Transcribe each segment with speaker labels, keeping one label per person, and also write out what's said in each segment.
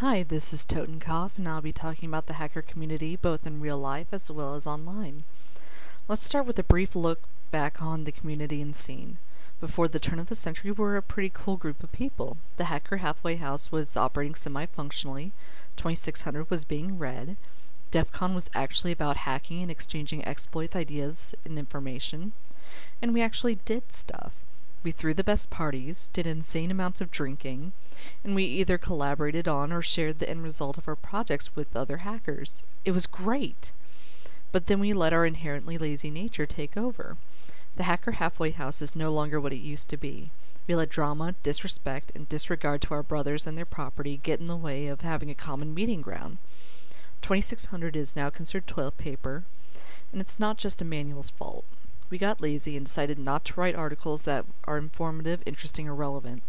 Speaker 1: Hi, this is Tottenkoph, and I'll be talking about the hacker community both in real life as well as online. Let's start with a brief look back on the community and scene. Before the turn of the century, we were a pretty cool group of people. The Hacker Halfway House was operating semi functionally, 2600 was being read, DEF CON was actually about hacking and exchanging exploits, ideas, and information, and we actually did stuff. We threw the best parties, did insane amounts of drinking, and we either collaborated on or shared the end result of our projects with other hackers. It was great! But then we let our inherently lazy nature take over. The Hacker Halfway House is no longer what it used to be. We let drama, disrespect, and disregard to our brothers and their property get in the way of having a common meeting ground. 2600 is now considered toilet paper, and it's not just Emmanuel's fault. We got lazy and decided not to write articles that are informative, interesting, or relevant.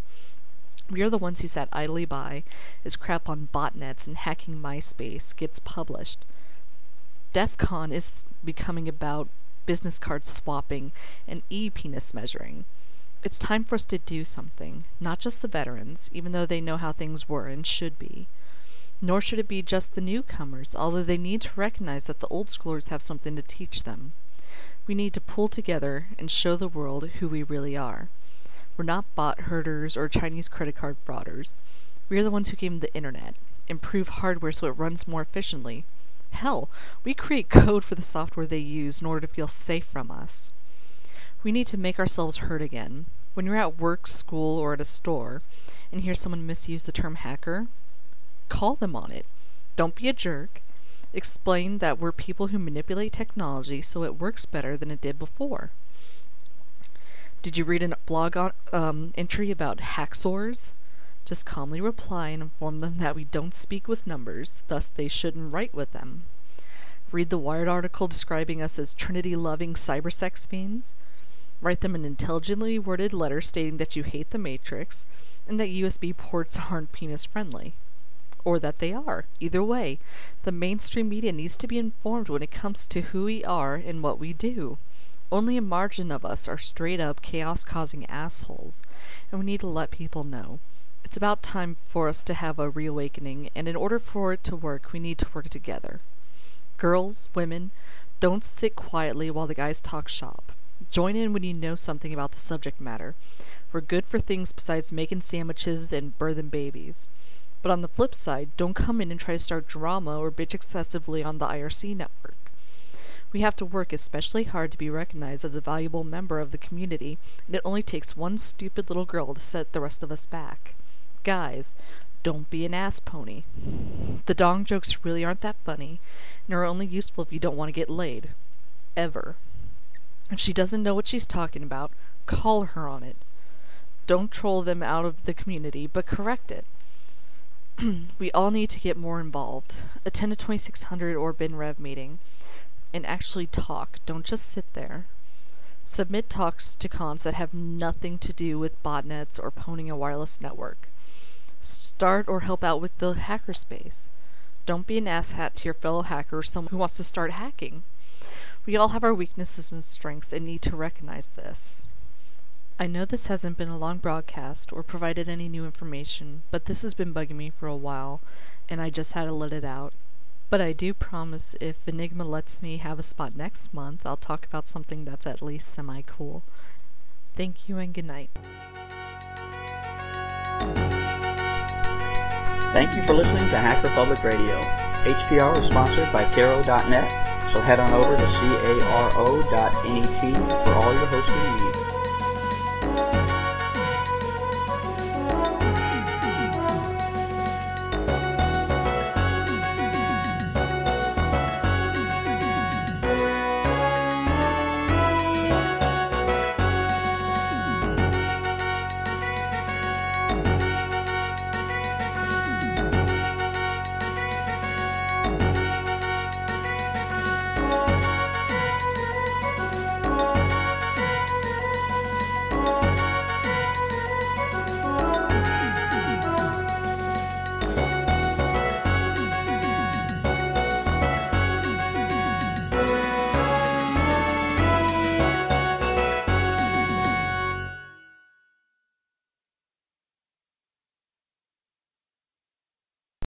Speaker 1: We are the ones who sat idly by as crap on botnets and hacking MySpace gets published. DEF CON is becoming about business card swapping and e penis measuring. It's time for us to do something, not just the veterans, even though they know how things were and should be. Nor should it be just the newcomers, although they need to recognize that the old schoolers have something to teach them. We need to pull together and show the world who we really are. We're not bot herders or Chinese credit card frauders. We are the ones who gave them the internet, improve hardware so it runs more efficiently. Hell, we create code for the software they use in order to feel safe from us. We need to make ourselves heard again. When you're at work, school, or at a store and hear someone misuse the term hacker, call them on it. Don't be a jerk explained that we're people who manipulate technology so it works better than it did before. Did you read a blog on, um, entry about hacksaws? Just calmly reply and inform them that we don't speak with numbers, thus they shouldn't write with them. Read the Wired article describing us as Trinity loving cybersex fiends. Write them an intelligently worded letter stating that you hate the Matrix and that USB ports aren't penis friendly or that they are. Either way, the mainstream media needs to be informed when it comes to who we are and what we do. Only a margin of us are straight up chaos causing assholes, and we need to let people know. It's about time for us to have a reawakening, and in order for it to work, we need to work together. Girls, women, don't sit quietly while the guys talk shop. Join in when you know something about the subject matter. We're good for things besides making sandwiches and birthing babies. But on the flip side, don't come in and try to start drama or bitch excessively on the IRC network. We have to work especially hard to be recognized as a valuable member of the community, and it only takes one stupid little girl to set the rest of us back. Guys, don't be an ass pony. The dong jokes really aren't that funny, and are only useful if you don't want to get laid. Ever. If she doesn't know what she's talking about, call her on it. Don't troll them out of the community, but correct it. we all need to get more involved. Attend a 2600 or BinRev meeting and actually talk. Don't just sit there. Submit talks to comms that have nothing to do with botnets or pwning a wireless network. Start or help out with the hackerspace. Don't be an asshat to your fellow hacker or someone who wants to start hacking. We all have our weaknesses and strengths and need to recognize this. I know this hasn't been a long broadcast or provided any new information, but this has been bugging me for a while, and I just had to let it out. But I do promise if Enigma lets me have a spot next month, I'll talk about something that's at least semi cool. Thank you and good night.
Speaker 2: Thank you for listening to Hacker Public Radio. HPR is sponsored by Caro.net, so head on over to caro.net for all your hosting needs.